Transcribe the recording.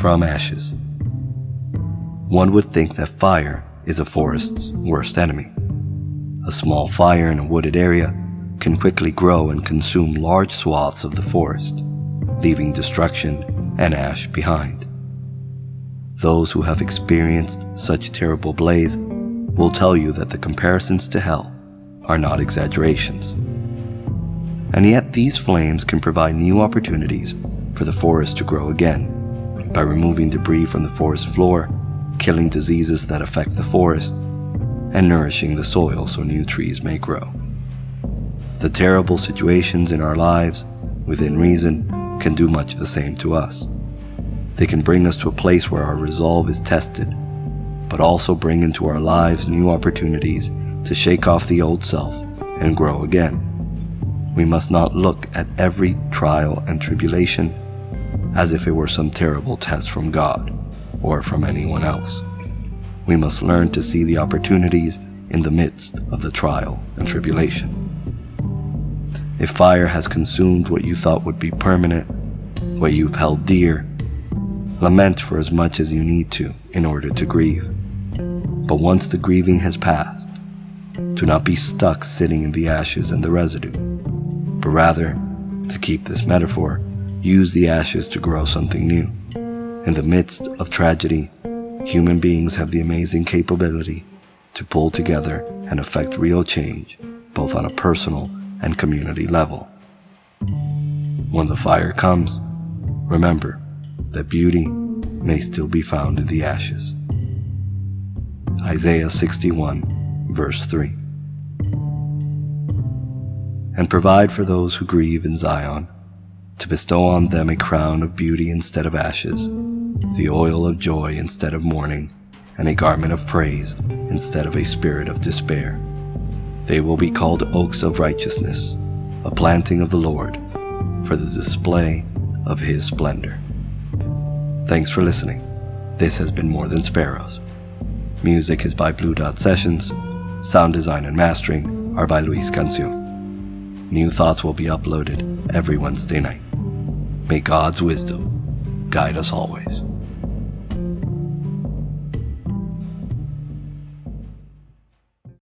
From ashes. One would think that fire is a forest's worst enemy. A small fire in a wooded area can quickly grow and consume large swaths of the forest, leaving destruction and ash behind. Those who have experienced such terrible blaze will tell you that the comparisons to hell are not exaggerations. And yet, these flames can provide new opportunities for the forest to grow again by removing debris from the forest floor, killing diseases that affect the forest, and nourishing the soil so new trees may grow. The terrible situations in our lives, within reason, can do much the same to us. They can bring us to a place where our resolve is tested, but also bring into our lives new opportunities to shake off the old self and grow again we must not look at every trial and tribulation as if it were some terrible test from God or from anyone else. We must learn to see the opportunities in the midst of the trial and tribulation. If fire has consumed what you thought would be permanent, what you've held dear, lament for as much as you need to in order to grieve. But once the grieving has passed, do not be stuck sitting in the ashes and the residue but rather, to keep this metaphor, use the ashes to grow something new. In the midst of tragedy, human beings have the amazing capability to pull together and affect real change, both on a personal and community level. When the fire comes, remember that beauty may still be found in the ashes. Isaiah 61, verse 3 and provide for those who grieve in Zion, to bestow on them a crown of beauty instead of ashes, the oil of joy instead of mourning, and a garment of praise instead of a spirit of despair. They will be called oaks of righteousness, a planting of the Lord, for the display of his splendor. Thanks for listening. This has been More Than Sparrows. Music is by Blue Dot Sessions. Sound design and mastering are by Luis Cancio. New thoughts will be uploaded every Wednesday night. May God's wisdom guide us always.